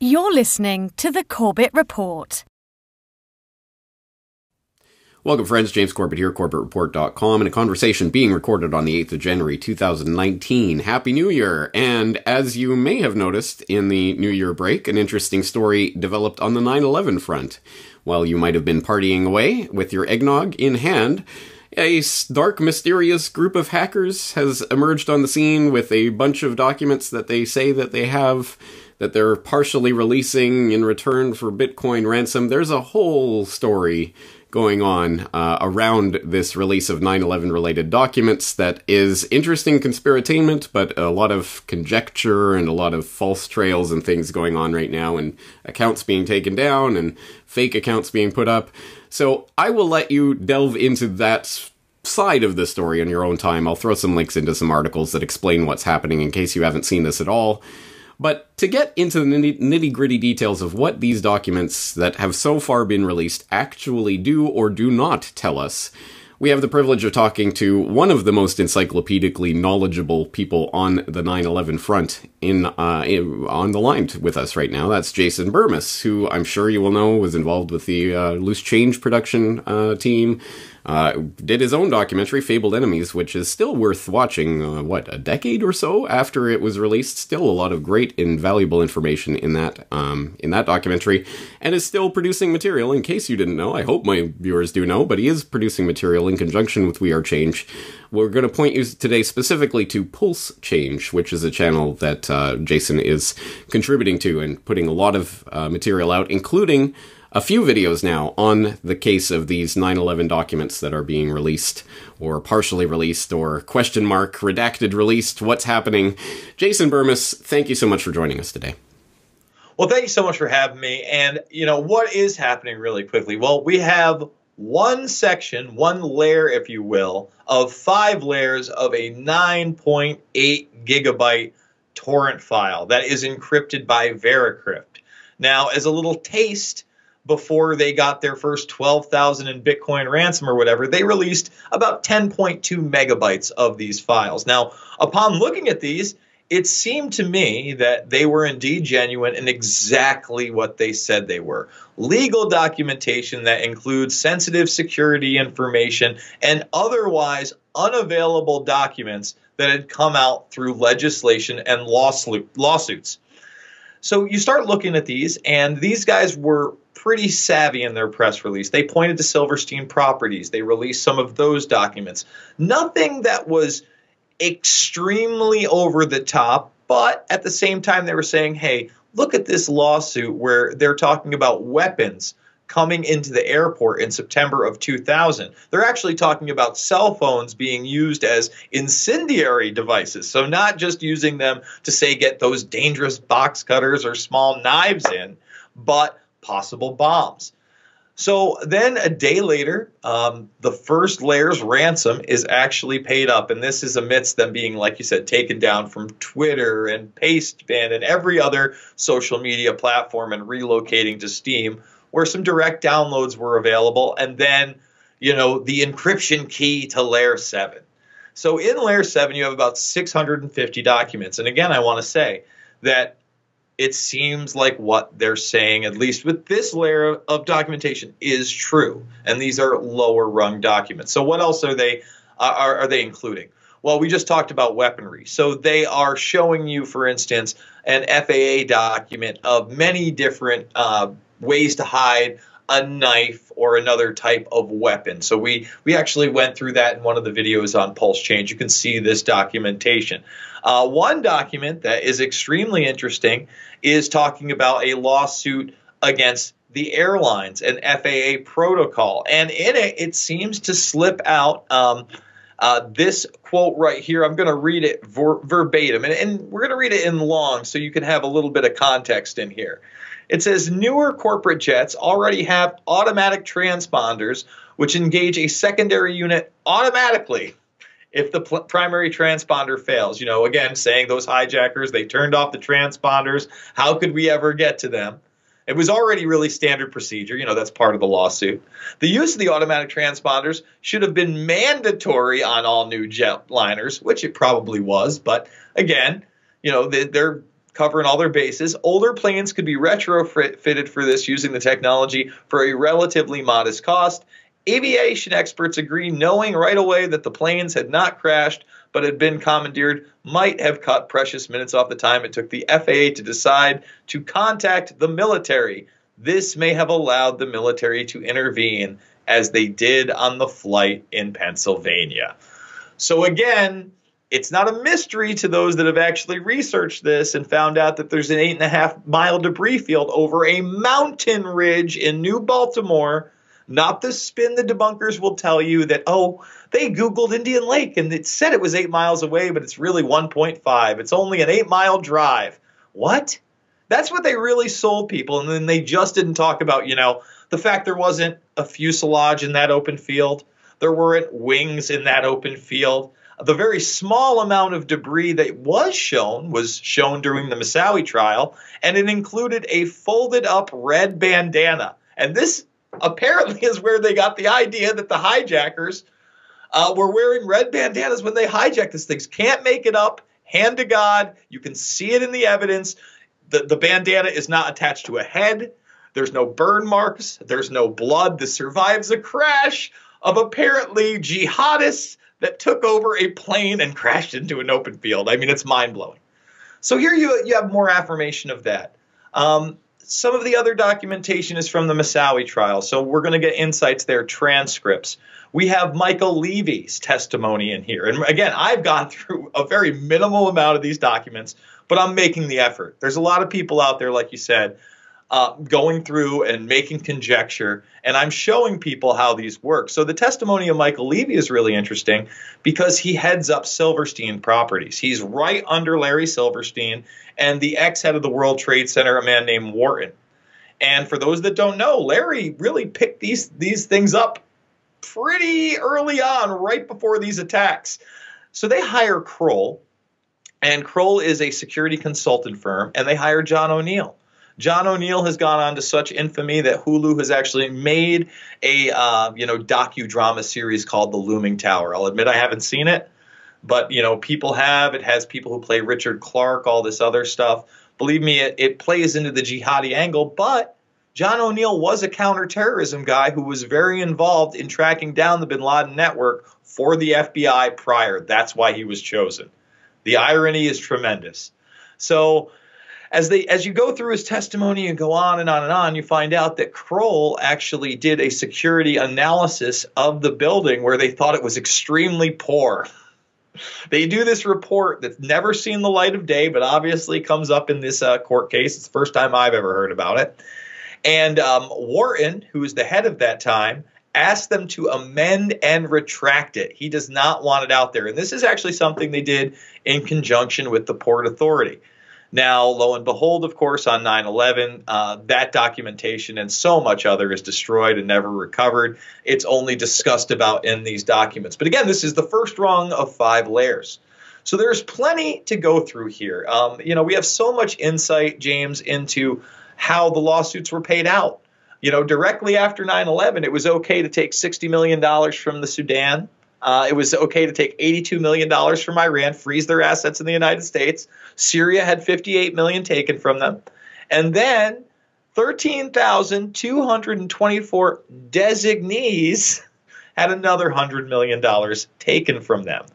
You're listening to the Corbett Report. Welcome, friends. James Corbett here, CorbettReport.com, and a conversation being recorded on the 8th of January 2019. Happy New Year! And as you may have noticed in the New Year break, an interesting story developed on the 9 11 front. While you might have been partying away with your eggnog in hand, a dark, mysterious group of hackers has emerged on the scene with a bunch of documents that they say that they have that they're partially releasing in return for Bitcoin ransom. There's a whole story going on uh, around this release of 9-11 related documents that is interesting conspiratainment but a lot of conjecture and a lot of false trails and things going on right now and accounts being taken down and fake accounts being put up. So i will let you delve into that side of the story in your own time. I'll throw some links into some articles that explain what's happening in case you haven't seen this at all but to get into the nitty gritty details of what these documents that have so far been released actually do or do not tell us, we have the privilege of talking to one of the most encyclopedically knowledgeable people on the 9/11 front in, uh, in on the line with us right now. That's Jason Bermas, who I'm sure you will know was involved with the uh, Loose Change production uh, team, uh, did his own documentary, Fabled Enemies, which is still worth watching, uh, what, a decade or so after it was released. Still a lot of great and valuable information in that, um, in that documentary, and is still producing material, in case you didn't know. I hope my viewers do know, but he is producing material in conjunction with We Are Change. We're going to point you today specifically to Pulse Change, which is a channel that uh, Jason is contributing to and putting a lot of uh, material out, including a few videos now on the case of these 9/11 documents that are being released or partially released or question mark redacted released. What's happening? Jason Bermas, thank you so much for joining us today. Well, thank you so much for having me. And you know what is happening really quickly? Well, we have one section, one layer, if you will, of five layers of a 9.8 gigabyte torrent file that is encrypted by Veracrypt. Now, as a little taste before they got their first 12,000 in Bitcoin ransom or whatever, they released about 10.2 megabytes of these files. Now, upon looking at these, it seemed to me that they were indeed genuine and exactly what they said they were. Legal documentation that includes sensitive security information and otherwise unavailable documents that had come out through legislation and lawsuits. So you start looking at these, and these guys were pretty savvy in their press release. They pointed to Silverstein Properties. They released some of those documents. Nothing that was extremely over the top, but at the same time, they were saying, hey, look at this lawsuit where they're talking about weapons coming into the airport in September of 2000. They're actually talking about cell phones being used as incendiary devices. So, not just using them to say get those dangerous box cutters or small knives in, but possible bombs. So then a day later, um, the first layer's ransom is actually paid up. And this is amidst them being, like you said, taken down from Twitter and Pastebin and every other social media platform and relocating to Steam, where some direct downloads were available. And then, you know, the encryption key to layer 7. So in layer 7, you have about 650 documents. And again, I want to say that it seems like what they're saying, at least with this layer of documentation, is true. And these are lower rung documents. So what else are they uh, are, are they including? Well, we just talked about weaponry. So they are showing you, for instance, an FAA document of many different uh, ways to hide a knife or another type of weapon. So we we actually went through that in one of the videos on Pulse Change. You can see this documentation. Uh, one document that is extremely interesting is talking about a lawsuit against the airlines and FAA protocol. And in it, it seems to slip out um, uh, this quote right here. I'm going to read it ver- verbatim, and, and we're going to read it in long so you can have a little bit of context in here. It says newer corporate jets already have automatic transponders which engage a secondary unit automatically if the primary transponder fails. You know, again, saying those hijackers, they turned off the transponders. How could we ever get to them? It was already really standard procedure. You know, that's part of the lawsuit. The use of the automatic transponders should have been mandatory on all new jetliners, which it probably was. But again, you know, they're covering all their bases. Older planes could be retrofitted for this using the technology for a relatively modest cost. Aviation experts agree, knowing right away that the planes had not crashed but had been commandeered, might have cut precious minutes off the time it took the FAA to decide to contact the military. This may have allowed the military to intervene as they did on the flight in Pennsylvania. So, again, it's not a mystery to those that have actually researched this and found out that there's an eight and a half mile debris field over a mountain ridge in New Baltimore. Not the spin the debunkers will tell you that, oh, they Googled Indian Lake and it said it was eight miles away, but it's really 1.5. It's only an eight mile drive. What? That's what they really sold people. And then they just didn't talk about, you know, the fact there wasn't a fuselage in that open field, there weren't wings in that open field. The very small amount of debris that was shown was shown during the Moussaoui trial, and it included a folded up red bandana. And this apparently is where they got the idea that the hijackers uh, were wearing red bandanas when they hijacked these things. Can't make it up. Hand to God. You can see it in the evidence. The, the bandana is not attached to a head. There's no burn marks. There's no blood. This survives a crash of apparently jihadists that took over a plane and crashed into an open field. I mean, it's mind blowing. So here you, you have more affirmation of that. Um, some of the other documentation is from the Moussaoui trial, so we're going to get insights there, transcripts. We have Michael Levy's testimony in here. And again, I've gone through a very minimal amount of these documents, but I'm making the effort. There's a lot of people out there, like you said, uh, going through and making conjecture, and I'm showing people how these work. So the testimony of Michael Levy is really interesting because he heads up Silverstein Properties. He's right under Larry Silverstein and the ex head of the World Trade Center, a man named Wharton. And for those that don't know, Larry really picked these these things up pretty early on, right before these attacks. So they hire Kroll, and Kroll is a security consultant firm, and they hire John O'Neill. John O'Neill has gone on to such infamy that Hulu has actually made a uh, you know docudrama series called The Looming Tower. I'll admit I haven't seen it, but you know people have. It has people who play Richard Clarke, all this other stuff. Believe me, it, it plays into the jihadi angle, but John O'Neill was a counterterrorism guy who was very involved in tracking down the bin Laden network for the FBI prior. That's why he was chosen. The irony is tremendous. So, as they as you go through his testimony and go on and on and on, you find out that Kroll actually did a security analysis of the building where they thought it was extremely poor. They do this report that's never seen the light of day, but obviously comes up in this uh, court case. It's the first time I've ever heard about it. And um, Wharton, who was the head of that time, asked them to amend and retract it. He does not want it out there. And this is actually something they did in conjunction with the Port Authority. Now, lo and behold, of course, on 9 11, uh, that documentation and so much other is destroyed and never recovered. It's only discussed about in these documents. But again, this is the first rung of five layers. So there's plenty to go through here. Um, you know, we have so much insight, James, into how the lawsuits were paid out. You know, directly after 9 11, it was okay to take $60 million from the Sudan. Uh, it was okay to take $82 million from Iran, freeze their assets in the United States. Syria had 58 million taken from them. And then 13,224 designees had another $100 million taken from them.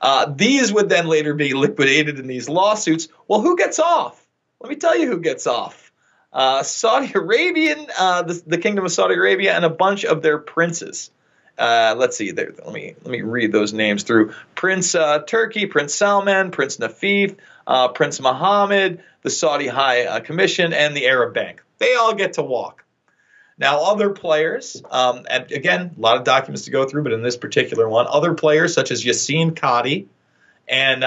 Uh, these would then later be liquidated in these lawsuits. Well, who gets off? Let me tell you who gets off uh, Saudi Arabian, uh, the, the, Kingdom of Saudi Arabia, and a bunch of their princes. Uh, let's see. There, let me let me read those names through. Prince uh, Turki, Prince Salman, Prince Nafif, uh, Prince Mohammed, the Saudi High uh, Commission, and the Arab Bank. They all get to walk. Now, other players, um, and again, a lot of documents to go through, but in this particular one, other players such as Yassin Qadhi and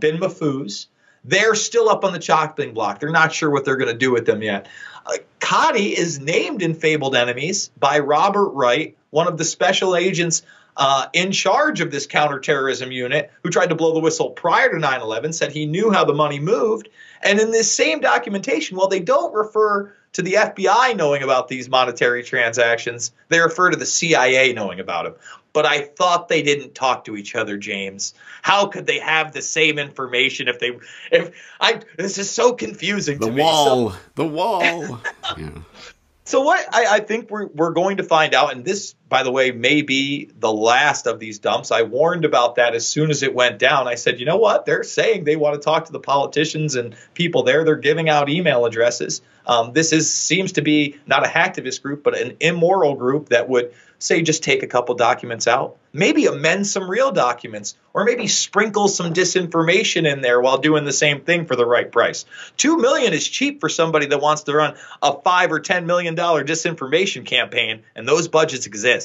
bin Mahfouz they're still up on the chopping block. They're not sure what they're going to do with them yet. Uh, Qadhi is named in Fabled Enemies by Robert Wright, one of the special agents uh, in charge of this counterterrorism unit who tried to blow the whistle prior to 9 11, said he knew how the money moved. And in this same documentation, while they don't refer to the FBI knowing about these monetary transactions, they refer to the CIA knowing about them. but I thought they didn't talk to each other, James. How could they have the same information if they if I this is so confusing the to wall, me. So, the wall. yeah. so what I, I think we're we're going to find out, and this, by the way, may be the last of these dumps. I warned about that as soon as it went down. I said, you know what? They're saying they want to talk to the politicians and people there. They're giving out email addresses. Um, this is seems to be not a hacktivist group, but an immoral group that would say just take a couple documents out, maybe amend some real documents, or maybe sprinkle some disinformation in there while doing the same thing for the right price. Two million is cheap for somebody that wants to run a five or ten million dollar disinformation campaign, and those budgets exist.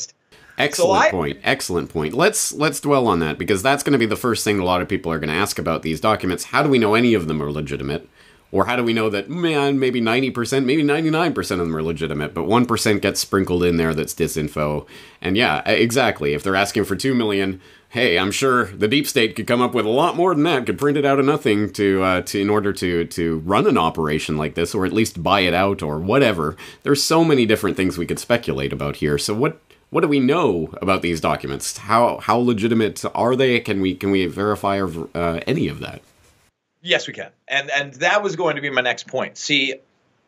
Excellent So I- point. Excellent point. Let's let's dwell on that because that's going to be the first thing a lot of people are going to ask about these documents. How do we know any of them are legitimate? Or how do we know that man, maybe 90%, maybe 99% of them are legitimate, but 1% gets sprinkled in there that's disinfo. And yeah, exactly. If they're asking for 2 million, hey, I'm sure the deep state could come up with a lot more than that, could print it out of nothing to uh, to in order to to run an operation like this or at least buy it out or whatever. There's so many different things we could speculate about here. So what what do we know about these documents? How how legitimate are they? Can we can we verify uh, any of that? Yes, we can. And and that was going to be my next point. See,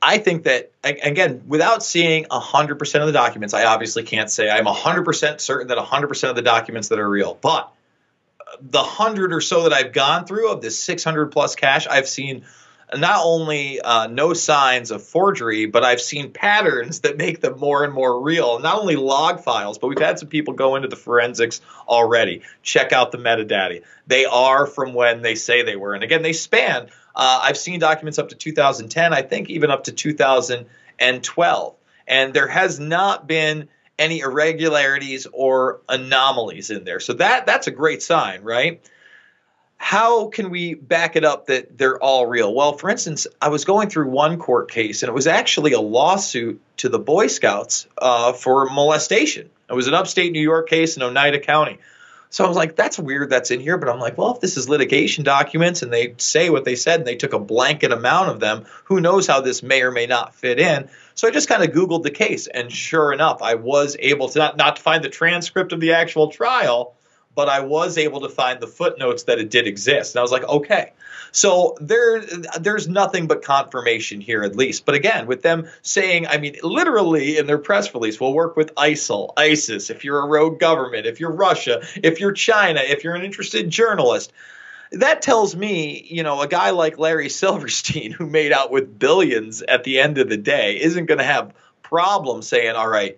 I think that again, without seeing 100% of the documents, I obviously can't say I'm 100% certain that 100% of the documents that are real. But uh, the 100 or so that I've gone through of this 600 plus cache, I've seen not only uh, no signs of forgery, but I've seen patterns that make them more and more real. Not only log files, but we've had some people go into the forensics already. Check out the metadata. They are from when they say they were. And again, they span. Uh, I've seen documents up to 2010, I think even up to 2012. And there has not been any irregularities or anomalies in there. So that that's a great sign, right? How can we back it up that they're all real? Well, for instance, I was going through one court case, and it was actually a lawsuit to the Boy Scouts uh, for molestation. It was an upstate New York case in Oneida County. So I was like, that's weird that's in here. But I'm like, well, if this is litigation documents and they say what they said and they took a blanket amount of them, who knows how this may or may not fit in. So I just kind of Googled the case. And sure enough, I was able to not, not to find the transcript of the actual trial, but I was able to find the footnotes that it did exist. And I was like, okay. So there, there's nothing but confirmation here, at least. But again, with them saying, I mean, literally in their press release, we'll work with ISIL, ISIS, if you're a rogue government, if you're Russia, if you're China, if you're an interested journalist. That tells me, you know, a guy like Larry Silverstein, who made out with billions at the end of the day, isn't going to have problems saying, all right,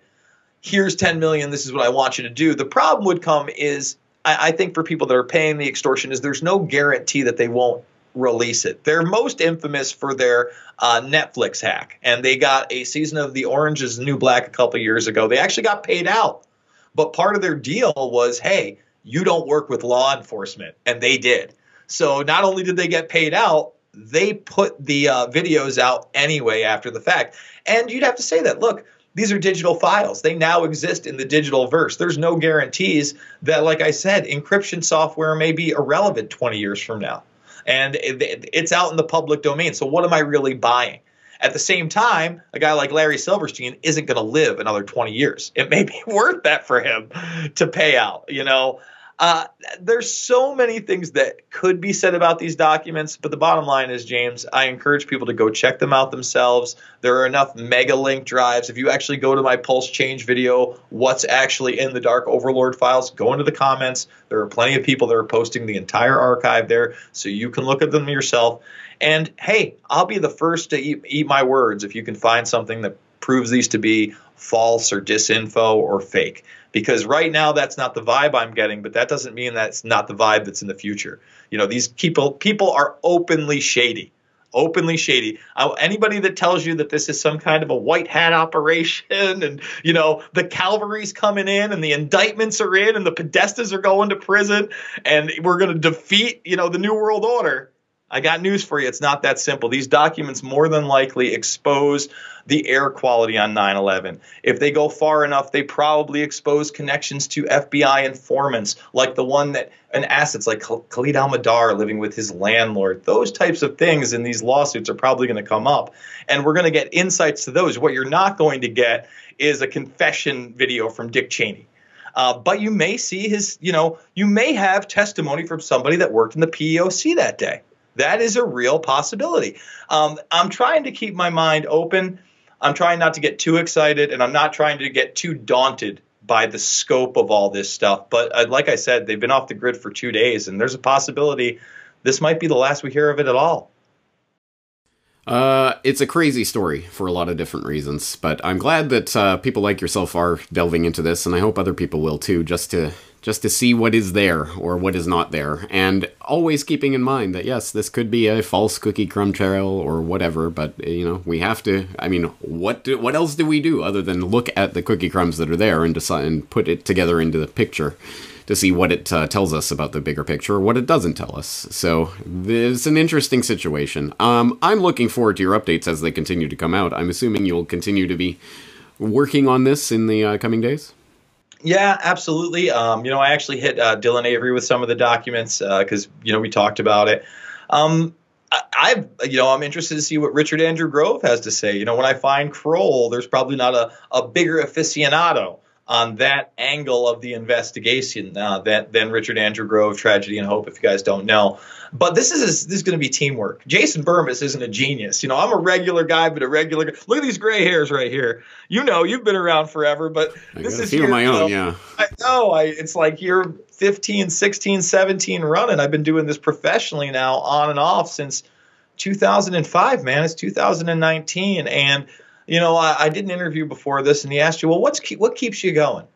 here's 10 million, this is what I want you to do. The problem would come is I, I think for people that are paying the extortion is there's no guarantee that they won't release it. They're most infamous for their uh, Netflix hack, and they got a season of The Orange is the New Black a couple years ago. They actually got paid out, but part of their deal was, hey, you don't work with law enforcement, and they did. So not only did they get paid out, they put the uh, videos out anyway after the fact. And you'd have to say that, look, these are digital files. They now exist in the digital verse. There's no guarantees that, like I said, encryption software may be irrelevant 20 years from now. And it's out in the public domain. So, what am I really buying? At the same time, a guy like Larry Silverstein isn't going to live another 20 years. It may be worth that for him to pay out, you know. Uh, there's so many things that could be said about these documents, but the bottom line is, James, I encourage people to go check them out themselves. There are enough mega link drives. If you actually go to my Pulse Change video, what's actually in the Dark Overlord files, go into the comments. There are plenty of people that are posting the entire archive there, so you can look at them yourself. And hey, I'll be the first to eat, eat my words if you can find something that proves these to be false or disinfo or fake because right now that's not the vibe I'm getting, but that doesn't mean that's not the vibe that's in the future. You know, these people people are openly shady, openly shady. Uh, anybody that tells you that this is some kind of a white hat operation and you know the cavalry's coming in and the indictments are in and the podestas are going to prison and we're going to defeat you know the new world order. I got news for you. It's not that simple. These documents more than likely expose the air quality on 9 11. If they go far enough, they probably expose connections to FBI informants, like the one that, and assets like Khalid Al Madar living with his landlord. Those types of things in these lawsuits are probably going to come up. And we're going to get insights to those. What you're not going to get is a confession video from Dick Cheney. Uh, but you may see his, you know, you may have testimony from somebody that worked in the PEOC that day. That is a real possibility. Um, I'm trying to keep my mind open. I'm trying not to get too excited, and I'm not trying to get too daunted by the scope of all this stuff. But uh, like I said, they've been off the grid for two days, and there's a possibility this might be the last we hear of it at all. Uh, it's a crazy story for a lot of different reasons, but I'm glad that uh, people like yourself are delving into this, and I hope other people will too, just to just to see what is there or what is not there, and always keeping in mind that yes, this could be a false cookie crumb trail or whatever, but you know we have to. I mean, what do, what else do we do other than look at the cookie crumbs that are there and decide and put it together into the picture? To see what it uh, tells us about the bigger picture or what it doesn't tell us. So it's an interesting situation. Um, I'm looking forward to your updates as they continue to come out. I'm assuming you'll continue to be working on this in the uh, coming days. Yeah, absolutely. Um, you know, I actually hit uh, Dylan Avery with some of the documents because uh, you know we talked about it. Um, I, you know, I'm interested to see what Richard Andrew Grove has to say. You know, when I find Kroll, there's probably not a, a bigger aficionado on that angle of the investigation uh, than, than Richard Andrew Grove, Tragedy and Hope, if you guys don't know. But this is this is going to be teamwork. Jason Bermas isn't a genius. You know, I'm a regular guy, but a regular. Look at these gray hairs right here. You know, you've been around forever, but I this is your, my own. You know, yeah, I know. I it's like you're 15, 16, 17 running. I've been doing this professionally now, on and off since 2005. Man, it's 2019, and you know, I, I, did an interview before this, and he asked you, well, what's keep, what keeps you going?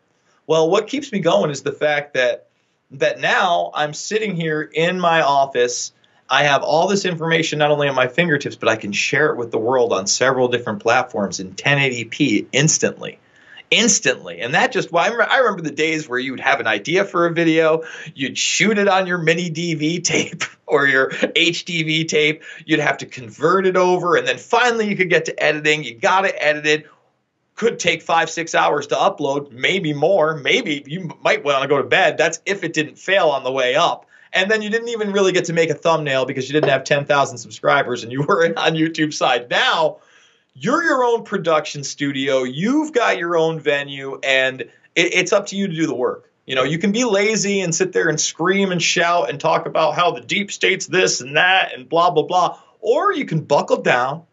Well, what keeps me going is the fact that that now I'm sitting here in my office. I have all this information not only at my fingertips, but I can share it with the world on several different platforms in 1080p instantly instantly. And that just, well, I, remember, the days where you would have an idea for a video, you'd shoot it on your mini DV tape or your HDV tape, you'd have to convert it over, and then finally you could get to editing. You got to edit it. Could take five, six hours to upload, maybe more. Maybe you might want to go to bed. That's if it didn't fail on the way up. And then you didn't even really get to make a thumbnail because you didn't have 10,000 subscribers and you were on YouTube side. Now, you're your own production studio. You've got your own venue, and it, it's up to you to do the work. You know, you can be lazy and sit there and scream and shout and talk about how the deep state's this and that and blah, blah, blah. Or you can buckle down,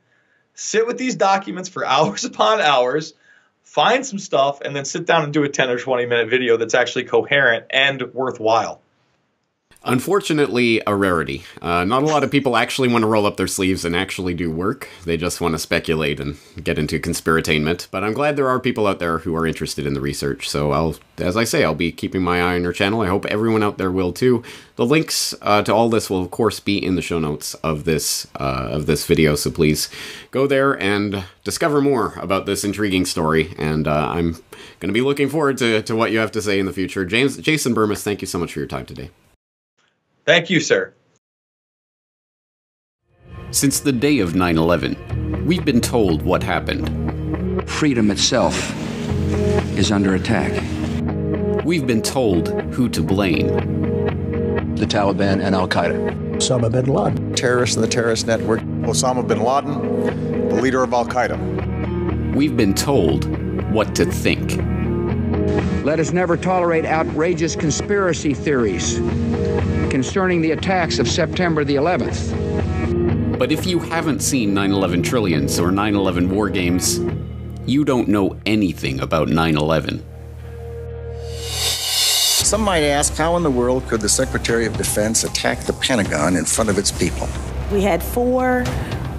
sit with these documents for hours upon hours, find some stuff, and then sit down and do a 10 or 20 minute video that's actually coherent and worthwhile. Unfortunately, a rarity. Uh, not a lot of people actually want to roll up their sleeves and actually do work. They just want to speculate and get into conspiratainment. But I'm glad there are people out there who are interested in the research. So I'll, as I say, I'll be keeping my eye on your channel. I hope everyone out there will too. The links uh, to all this will, of course, be in the show notes of this uh, of this video. So please go there and discover more about this intriguing story. And uh, I'm going to be looking forward to, to what you have to say in the future. James, Jason Bermas, thank you so much for your time today. Thank you, sir. Since the day of 9 11, we've been told what happened. Freedom itself is under attack. We've been told who to blame. The Taliban and Al Qaeda. Osama bin Laden. Terrorists in the terrorist network. Osama bin Laden, the leader of Al Qaeda. We've been told what to think. Let us never tolerate outrageous conspiracy theories concerning the attacks of September the 11th. But if you haven't seen 9 11 Trillions or 9 11 War Games, you don't know anything about 9 11. Some might ask how in the world could the Secretary of Defense attack the Pentagon in front of its people? We had four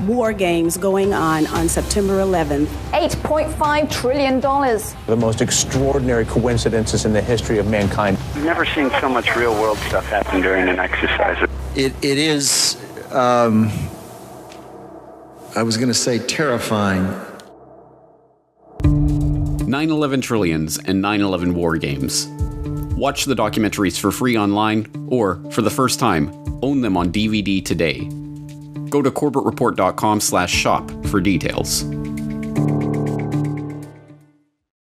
war games going on on September 11th. $8.5 trillion. The most extraordinary coincidences in the history of mankind. We've never seen so much real world stuff happen during an exercise. It, it is, um, I was going to say terrifying. 9 11 Trillions and 9 11 War Games. Watch the documentaries for free online, or, for the first time, own them on DVD today. Go to corbettreport.com slash shop for details.